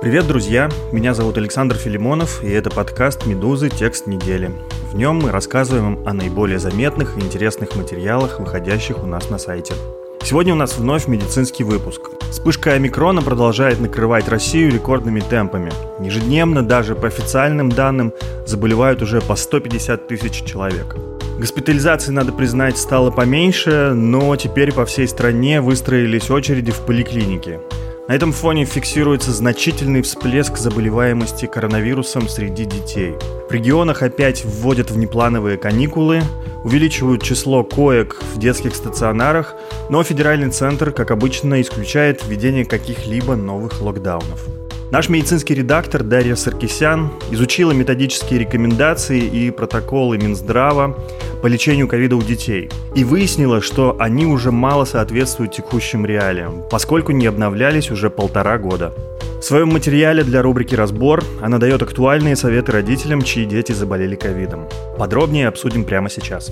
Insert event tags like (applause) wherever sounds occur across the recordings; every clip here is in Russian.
Привет, друзья! Меня зовут Александр Филимонов, и это подкаст «Медузы. Текст недели». В нем мы рассказываем о наиболее заметных и интересных материалах, выходящих у нас на сайте. Сегодня у нас вновь медицинский выпуск. Вспышка омикрона продолжает накрывать Россию рекордными темпами. Ежедневно, даже по официальным данным, заболевают уже по 150 тысяч человек. Госпитализации, надо признать, стало поменьше, но теперь по всей стране выстроились очереди в поликлинике. На этом фоне фиксируется значительный всплеск заболеваемости коронавирусом среди детей. В регионах опять вводят внеплановые каникулы, увеличивают число коек в детских стационарах, но федеральный центр, как обычно, исключает введение каких-либо новых локдаунов. Наш медицинский редактор Дарья Саркисян изучила методические рекомендации и протоколы Минздрава по лечению ковида у детей и выяснила, что они уже мало соответствуют текущим реалиям, поскольку не обновлялись уже полтора года. В своем материале для рубрики «Разбор» она дает актуальные советы родителям, чьи дети заболели ковидом. Подробнее обсудим прямо сейчас.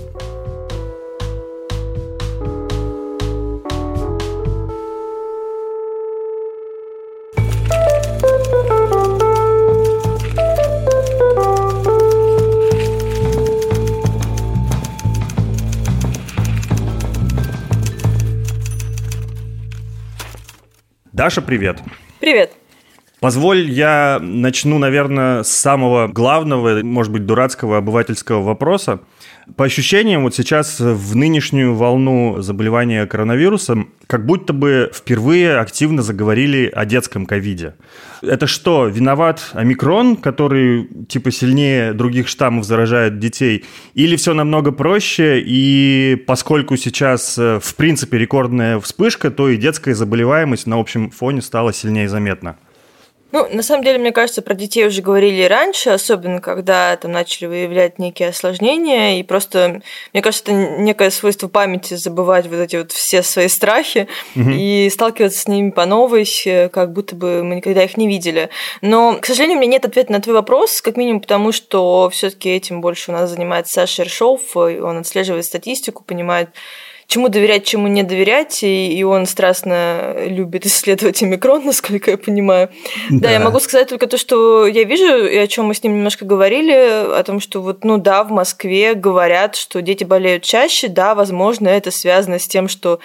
Даша, привет. Привет. Позволь, я начну, наверное, с самого главного, может быть, дурацкого обывательского вопроса. По ощущениям, вот сейчас в нынешнюю волну заболевания коронавирусом как будто бы впервые активно заговорили о детском ковиде. Это что, виноват омикрон, который типа сильнее других штаммов заражает детей? Или все намного проще, и поскольку сейчас э, в принципе рекордная вспышка, то и детская заболеваемость на общем фоне стала сильнее заметна? Ну, на самом деле, мне кажется, про детей уже говорили раньше, особенно когда там начали выявлять некие осложнения, и просто, мне кажется, это некое свойство памяти забывать вот эти вот все свои страхи угу. и сталкиваться с ними по новой, как будто бы мы никогда их не видели. Но, к сожалению, у меня нет ответа на твой вопрос, как минимум потому, что все таки этим больше у нас занимается Саша Ершов, он отслеживает статистику, понимает, чему доверять, чему не доверять, и, и он страстно любит исследовать омикрон, (laughs) насколько я понимаю. Да. да, я могу сказать только то, что я вижу, и о чем мы с ним немножко говорили, о том, что вот, ну да, в Москве говорят, что дети болеют чаще, да, возможно, это связано с тем, что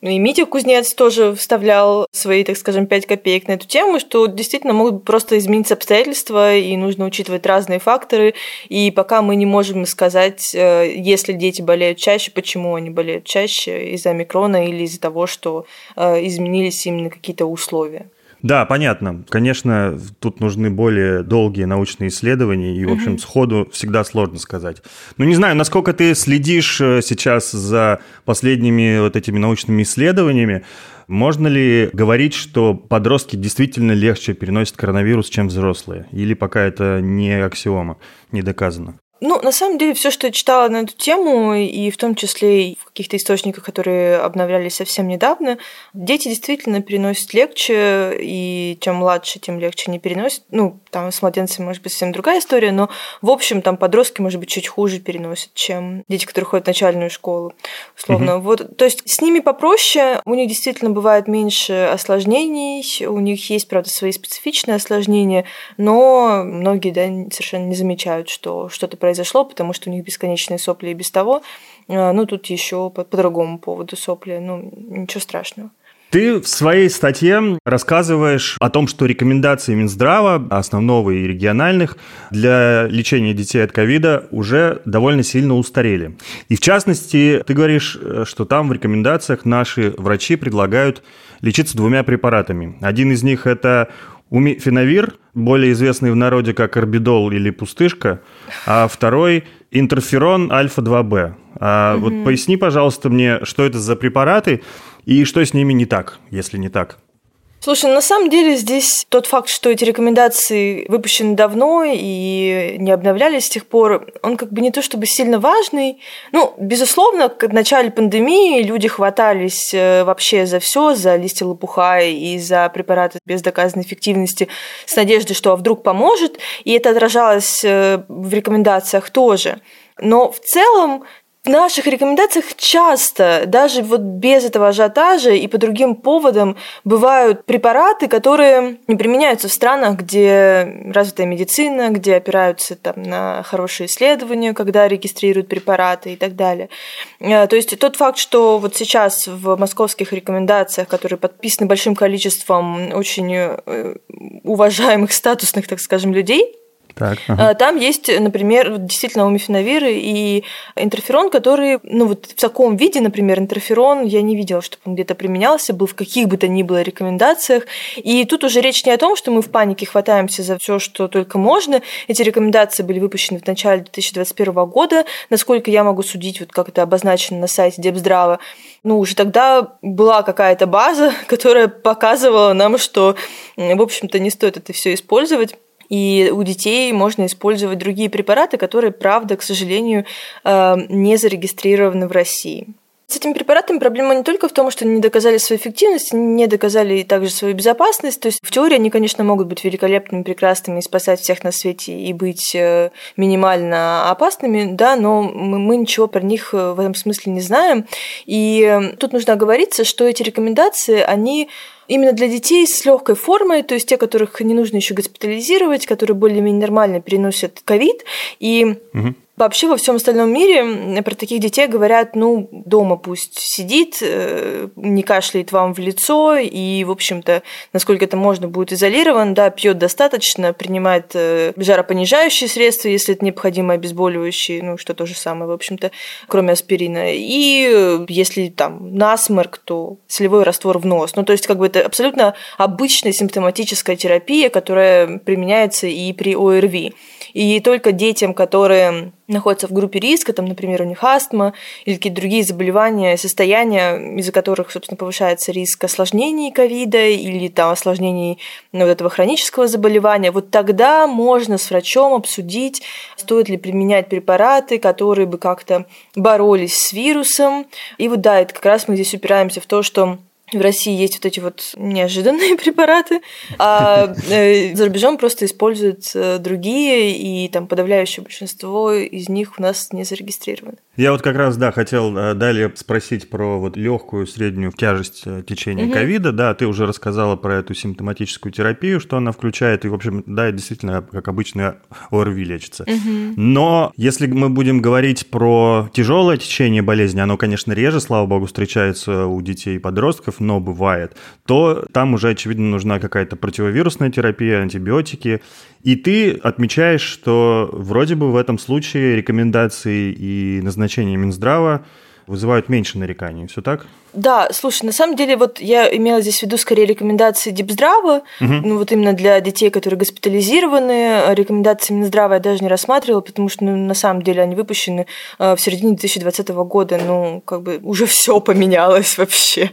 ну и Митя Кузнец тоже вставлял свои, так скажем, пять копеек на эту тему, что действительно могут просто измениться обстоятельства, и нужно учитывать разные факторы. И пока мы не можем сказать, э, если дети болеют чаще, почему они болеют чаще, из-за микрона или из-за того, что э, изменились именно какие-то условия. Да, понятно. Конечно, тут нужны более долгие научные исследования, и, в общем, сходу всегда сложно сказать. Ну, не знаю, насколько ты следишь э, сейчас за последними вот этими научными исследованиями. Можно ли говорить, что подростки действительно легче переносят коронавирус, чем взрослые? Или пока это не аксиома, не доказано? Ну, на самом деле, все, что я читала на эту тему, и в том числе и в каких-то источниках, которые обновлялись совсем недавно, дети действительно переносят легче, и чем младше, тем легче не переносят. Ну, там с младенцами может быть совсем другая история, но в общем там подростки, может быть, чуть хуже переносят, чем дети, которые ходят в начальную школу, условно. Угу. Вот, то есть с ними попроще, у них действительно бывает меньше осложнений, у них есть, правда, свои специфичные осложнения, но многие да, совершенно не замечают, что что-то произошло, потому что у них бесконечные сопли и без того. А, ну, тут еще по, по другому поводу сопли. Ну, ничего страшного. Ты в своей статье рассказываешь о том, что рекомендации Минздрава, основного и региональных, для лечения детей от ковида уже довольно сильно устарели. И в частности, ты говоришь, что там в рекомендациях наши врачи предлагают лечиться двумя препаратами. Один из них – это Умифенавир, более известный в народе как орбидол или пустышка, а второй интерферон альфа-2b. А угу. вот поясни, пожалуйста, мне, что это за препараты и что с ними не так, если не так. Слушай, на самом деле здесь тот факт, что эти рекомендации выпущены давно и не обновлялись с тех пор, он как бы не то чтобы сильно важный. Ну, безусловно, в начале пандемии люди хватались э, вообще за все, за листья лопуха и за препараты без доказанной эффективности с надеждой, что а вдруг поможет, и это отражалось э, в рекомендациях тоже. Но в целом в наших рекомендациях часто, даже вот без этого ажиотажа и по другим поводам, бывают препараты, которые не применяются в странах, где развитая медицина, где опираются там, на хорошие исследования, когда регистрируют препараты и так далее. Э, то есть тот факт, что вот сейчас в московских рекомендациях, которые подписаны большим количеством очень э, уважаемых статусных, так скажем, людей, так, ага. Там есть, например, действительно умифенавиры и интерферон, который, ну вот в таком виде, например, интерферон, я не видела, чтобы он где-то применялся, был в каких бы то ни было рекомендациях. И тут уже речь не о том, что мы в панике хватаемся за все, что только можно. Эти рекомендации были выпущены в начале 2021 года. Насколько я могу судить, вот как это обозначено на сайте Депздрава, ну, уже тогда была какая-то база, (laughs) которая показывала нам, что, в общем-то, не стоит это все использовать. И у детей можно использовать другие препараты, которые, правда, к сожалению, э, не зарегистрированы в России. С этими препаратами проблема не только в том, что они не доказали свою эффективность, не доказали также свою безопасность. То есть в теории они, конечно, могут быть великолепными, прекрасными и спасать всех на свете и быть э, минимально опасными, да, но мы ничего про них э, в этом смысле не знаем. И тут нужно оговориться, что эти рекомендации, они именно для детей с легкой формой, то есть те, которых не нужно еще госпитализировать, которые более-менее нормально переносят ковид. И угу. Вообще во всем остальном мире про таких детей говорят, ну, дома пусть сидит, э, не кашляет вам в лицо, и, в общем-то, насколько это можно, будет изолирован, да, пьет достаточно, принимает э, жаропонижающие средства, если это необходимо, обезболивающие, ну, что то же самое, в общем-то, кроме аспирина. И э, если там насморк, то солевой раствор в нос. Ну, то есть, как бы это абсолютно обычная симптоматическая терапия, которая применяется и при ОРВИ. И только детям, которые находятся в группе риска, там, например, у них астма или какие-то другие заболевания, состояния, из-за которых, собственно, повышается риск осложнений ковида или там осложнений ну, вот этого хронического заболевания, вот тогда можно с врачом обсудить, стоит ли применять препараты, которые бы как-то боролись с вирусом. И вот да, это как раз мы здесь упираемся в то, что в России есть вот эти вот неожиданные (laughs) препараты, а э, за рубежом просто используют другие, и там подавляющее большинство из них у нас не зарегистрированы. Я вот как раз, да, хотел э, далее спросить про вот легкую, среднюю тяжесть течения ковида. Угу. Да, ты уже рассказала про эту симптоматическую терапию, что она включает, и, в общем, да, действительно, как обычно, ОРВИ лечится. Угу. Но если мы будем говорить про тяжелое течение болезни, оно, конечно, реже, слава богу, встречается у детей и подростков, но бывает, то там уже, очевидно, нужна какая-то противовирусная терапия, антибиотики. И ты отмечаешь, что вроде бы в этом случае рекомендации и назначения Минздрава вызывают меньше нареканий. Все так? Да, слушай, на самом деле, вот я имела здесь в виду скорее рекомендации Дипздрава, угу. ну вот именно для детей, которые госпитализированы. Рекомендации Минздрава я даже не рассматривала, потому что ну, на самом деле они выпущены э, в середине 2020 года, ну как бы уже (laughs) все поменялось вообще.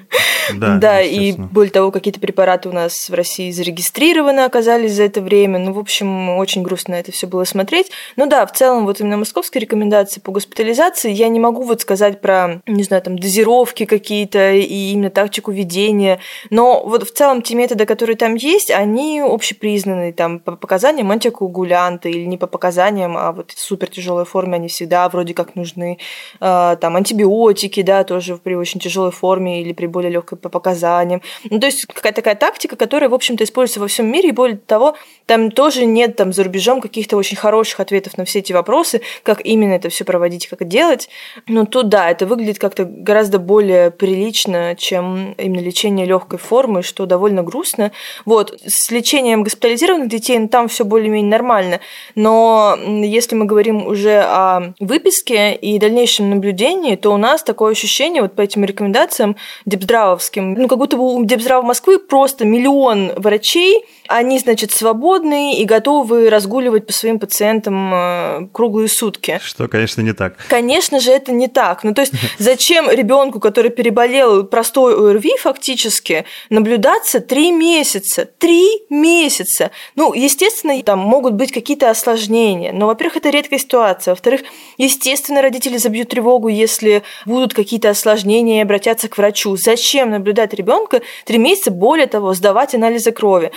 Да, да и более того, какие-то препараты у нас в России зарегистрированы оказались за это время. Ну, в общем, очень грустно это все было смотреть. Ну да, в целом, вот именно московские рекомендации по госпитализации я не могу вот сказать про, не знаю, там, дозировки какие-то, какие-то и именно тактику ведения. Но вот в целом те методы, которые там есть, они общепризнаны там по показаниям антикоагулянта или не по показаниям, а вот в супер тяжелой форме они всегда вроде как нужны. А, там антибиотики, да, тоже при очень тяжелой форме или при более легкой по показаниям. Ну, то есть какая-то такая тактика, которая, в общем-то, используется во всем мире, и более того, там тоже нет там за рубежом каких-то очень хороших ответов на все эти вопросы, как именно это все проводить, как делать. Но тут, да, это выглядит как-то гораздо более прилично прилично, чем именно лечение легкой формы, что довольно грустно. Вот, с лечением госпитализированных детей ну, там все более-менее нормально. Но если мы говорим уже о выписке и дальнейшем наблюдении, то у нас такое ощущение вот по этим рекомендациям депздравовским, ну, как будто бы у Депздрава Москвы просто миллион врачей, они, значит, свободны и готовы разгуливать по своим пациентам э, круглые сутки. Что, конечно, не так. Конечно же, это не так. Ну, то есть, (laughs) зачем ребенку, который переболел простой ОРВИ фактически, наблюдаться три месяца? Три месяца! Ну, естественно, там могут быть какие-то осложнения. Но, во-первых, это редкая ситуация. Во-вторых, естественно, родители забьют тревогу, если будут какие-то осложнения и обратятся к врачу. Зачем наблюдать ребенка три месяца? Более того, сдавать анализы крови.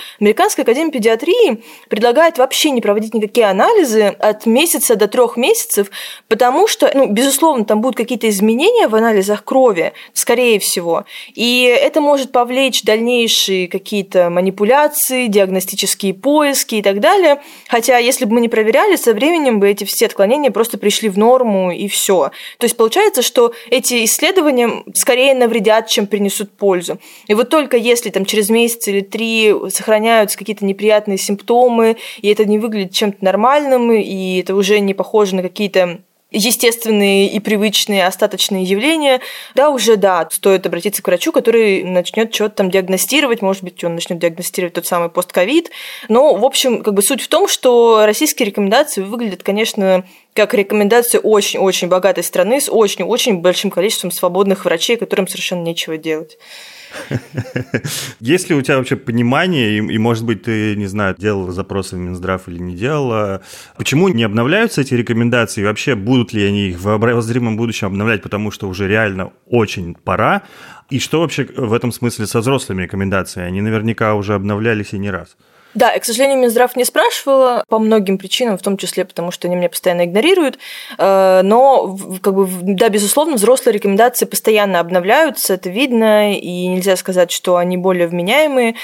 Американская академия педиатрии предлагает вообще не проводить никакие анализы от месяца до трех месяцев, потому что, ну, безусловно, там будут какие-то изменения в анализах крови, скорее всего, и это может повлечь дальнейшие какие-то манипуляции, диагностические поиски и так далее. Хотя, если бы мы не проверяли, со временем бы эти все отклонения просто пришли в норму и все. То есть получается, что эти исследования скорее навредят, чем принесут пользу. И вот только если там через месяц или три сохраняют начинаются какие-то неприятные симптомы, и это не выглядит чем-то нормальным, и это уже не похоже на какие-то естественные и привычные остаточные явления, да, уже да, стоит обратиться к врачу, который начнет что-то там диагностировать, может быть, он начнет диагностировать тот самый постковид. Но, в общем, как бы суть в том, что российские рекомендации выглядят, конечно, как рекомендации очень-очень богатой страны с очень-очень большим количеством свободных врачей, которым совершенно нечего делать. Есть ли у тебя вообще понимание, и, может быть, ты, не знаю, делала запросы в Минздрав или не делала, почему не обновляются эти рекомендации, и вообще будут ли они их в обозримом будущем обновлять, потому что уже реально очень пора, и что вообще в этом смысле со взрослыми рекомендациями? Они наверняка уже обновлялись и не раз. Да, и, к сожалению, Минздрав не спрашивала по многим причинам, в том числе потому, что они меня постоянно игнорируют. Э, но, как бы, да, безусловно, взрослые рекомендации постоянно обновляются, это видно, и нельзя сказать, что они более вменяемые,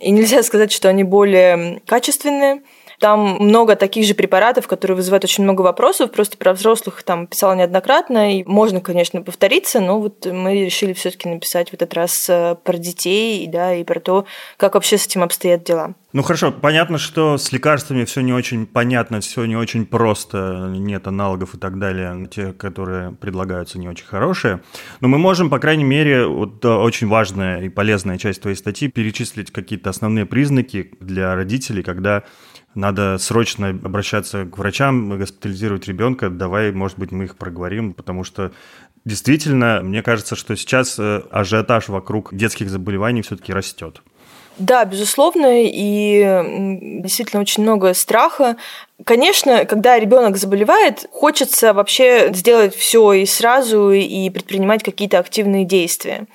и нельзя сказать, что они более качественные. Там много таких же препаратов, которые вызывают очень много вопросов. Просто про взрослых там писала неоднократно. И можно, конечно, повториться, но вот мы решили все таки написать в этот раз э, про детей, да, и про то, как вообще с этим обстоят дела. Ну хорошо, понятно, что с лекарствами все не очень понятно, все не очень просто, нет аналогов и так далее, те, которые предлагаются, не очень хорошие. Но мы можем, по крайней мере, вот очень важная и полезная часть твоей статьи перечислить какие-то основные признаки для родителей, когда надо срочно обращаться к врачам, госпитализировать ребенка, давай, может быть, мы их проговорим, потому что действительно, мне кажется, что сейчас э, ажиотаж вокруг детских заболеваний все-таки растет. Да, безусловно, и действительно очень много страха. Конечно, когда ребенок заболевает, хочется вообще сделать все и сразу, и предпринимать какие-то активные действия.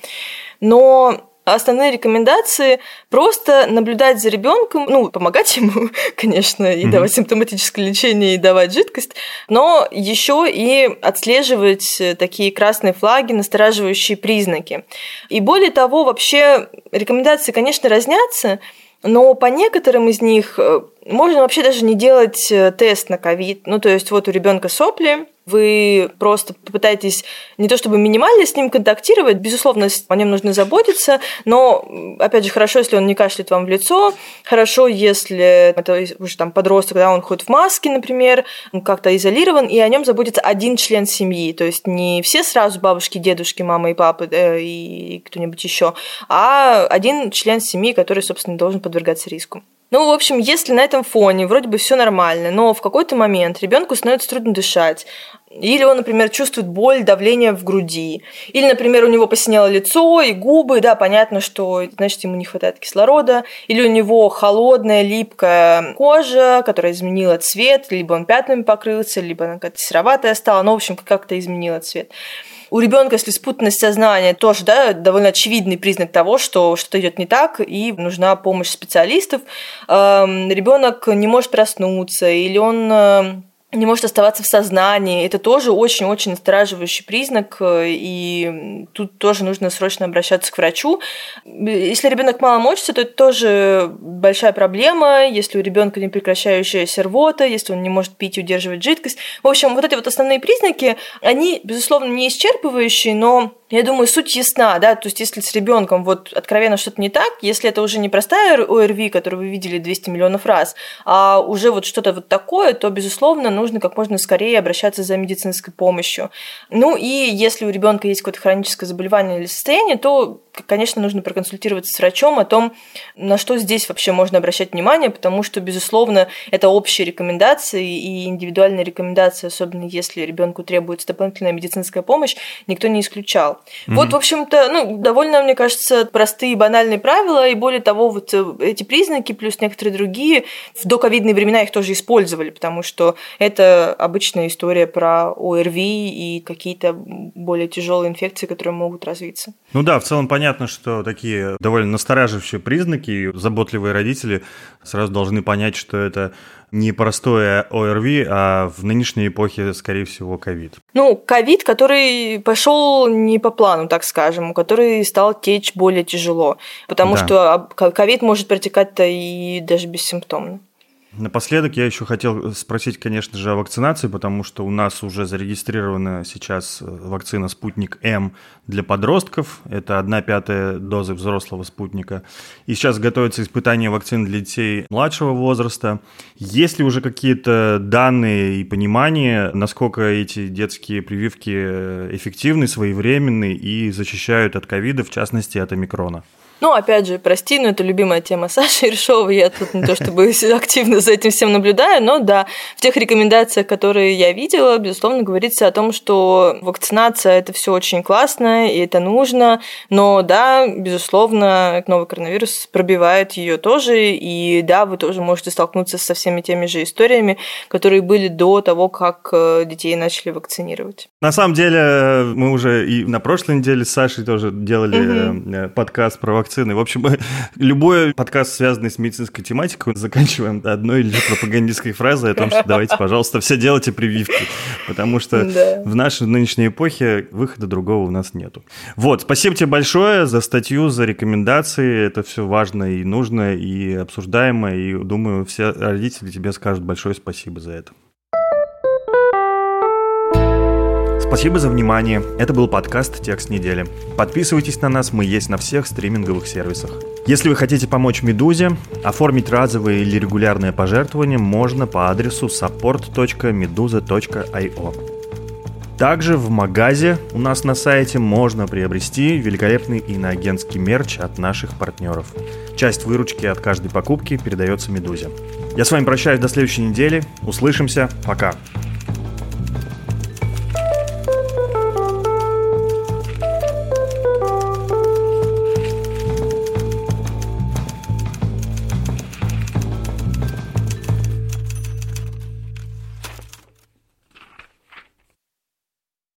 Но основные рекомендации просто наблюдать за ребенком, ну, помогать ему, (laughs) конечно, и mm-hmm. давать симптоматическое лечение, и давать жидкость, но еще и отслеживать такие красные флаги, настораживающие признаки. И более того, вообще рекомендации, конечно, разнятся, но по некоторым из них э, можно вообще даже не делать э, тест на ковид. Ну, то есть вот у ребенка сопли, вы просто попытаетесь не то чтобы минимально с ним контактировать, безусловно, о нем нужно заботиться, но, опять же, хорошо, если он не кашляет вам в лицо, хорошо, если это уже там подросток, когда он ходит в маске, например, он как-то изолирован, и о нем заботится один член семьи, то есть не все сразу бабушки, дедушки, мама и папа да, и кто-нибудь еще, а один член семьи, который, собственно, должен подвергаться риску. Ну, в общем, если на этом фоне вроде бы все нормально, но в какой-то момент ребенку становится трудно дышать, или он, например, чувствует боль, давление в груди. Или, например, у него посинело лицо и губы, да, понятно, что, значит, ему не хватает кислорода. Или у него холодная, липкая кожа, которая изменила цвет, либо он пятнами покрылся, либо она какая-то сероватая стала, ну, в общем, как-то изменила цвет. У ребенка, если спутанность сознания, тоже да, довольно очевидный признак того, что что-то идет не так, и нужна помощь специалистов. Эм, ребенок не может проснуться, или он эм, не может оставаться в сознании. Это тоже очень-очень настораживающий признак, э, и тут тоже нужно срочно обращаться к врачу. Если ребенок мало мочится, то это тоже большая проблема. Если у ребенка непрекращающаяся рвота, если он не может пить и удерживать жидкость. В общем, вот эти вот основные признаки, они, безусловно, не исчерпывающие, но я думаю, суть ясна, да, то есть если с ребенком вот откровенно что-то не так, если это уже не простая ОРВИ, которую вы видели 200 миллионов раз, а уже вот что-то вот такое, то, безусловно, нужно как можно скорее обращаться за медицинской помощью. Ну и если у ребенка есть какое-то хроническое заболевание или состояние, то конечно, нужно проконсультироваться с врачом о том, на что здесь вообще можно обращать внимание, потому что, безусловно, это общие рекомендации и индивидуальные рекомендации, особенно если ребенку требуется дополнительная медицинская помощь, никто не исключал. Mm-hmm. Вот, в общем-то, ну, довольно, мне кажется, простые банальные правила, и более того, вот э, эти признаки, плюс некоторые другие, в доковидные времена их тоже использовали, потому что это обычная история про ОРВИ и какие-то более тяжелые инфекции, которые могут развиться. Ну да, в целом понятно, что такие довольно настораживающие признаки, заботливые родители сразу должны понять, что это не простое ОРВИ, а в нынешней эпохе, скорее всего, ковид. Ну, ковид, который пошел не по плану, так скажем, который стал течь более тяжело, потому да. что ковид может протекать-то и даже бессимптомно. Напоследок я еще хотел спросить, конечно же, о вакцинации, потому что у нас уже зарегистрирована сейчас вакцина «Спутник М» для подростков. Это одна пятая дозы взрослого спутника. И сейчас готовится испытание вакцин для детей младшего возраста. Есть ли уже какие-то данные и понимание, насколько эти детские прививки эффективны, своевременны и защищают от ковида, в частности, от омикрона? Ну, опять же, прости, но это любимая тема Саши (laughs) Ершова. Я тут не то чтобы (laughs) активно за этим всем наблюдаю, но да, в тех рекомендациях, которые я видела, безусловно, говорится о том, что вакцинация – это все очень классно, и это нужно, но да, безусловно, новый коронавирус пробивает ее тоже, и да, вы тоже можете столкнуться со всеми теми же историями, которые были до того, как э, детей начали вакцинировать. На самом деле, мы уже и на прошлой неделе с Сашей тоже делали угу. подкаст про вакцинацию, вакцины. В общем, (laughs) любой подкаст, связанный с медицинской тематикой, заканчиваем одной или пропагандистской фразой о том, что давайте, пожалуйста, все делайте прививки. Потому что да. в нашей нынешней эпохе выхода другого у нас нету. Вот, спасибо тебе большое за статью, за рекомендации. Это все важно и нужно, и обсуждаемо. И думаю, все родители тебе скажут большое спасибо за это. Спасибо за внимание. Это был подкаст «Текст недели». Подписывайтесь на нас, мы есть на всех стриминговых сервисах. Если вы хотите помочь «Медузе», оформить разовые или регулярные пожертвования можно по адресу support.meduza.io. Также в магазе у нас на сайте можно приобрести великолепный иноагентский мерч от наших партнеров. Часть выручки от каждой покупки передается «Медузе». Я с вами прощаюсь до следующей недели. Услышимся. Пока.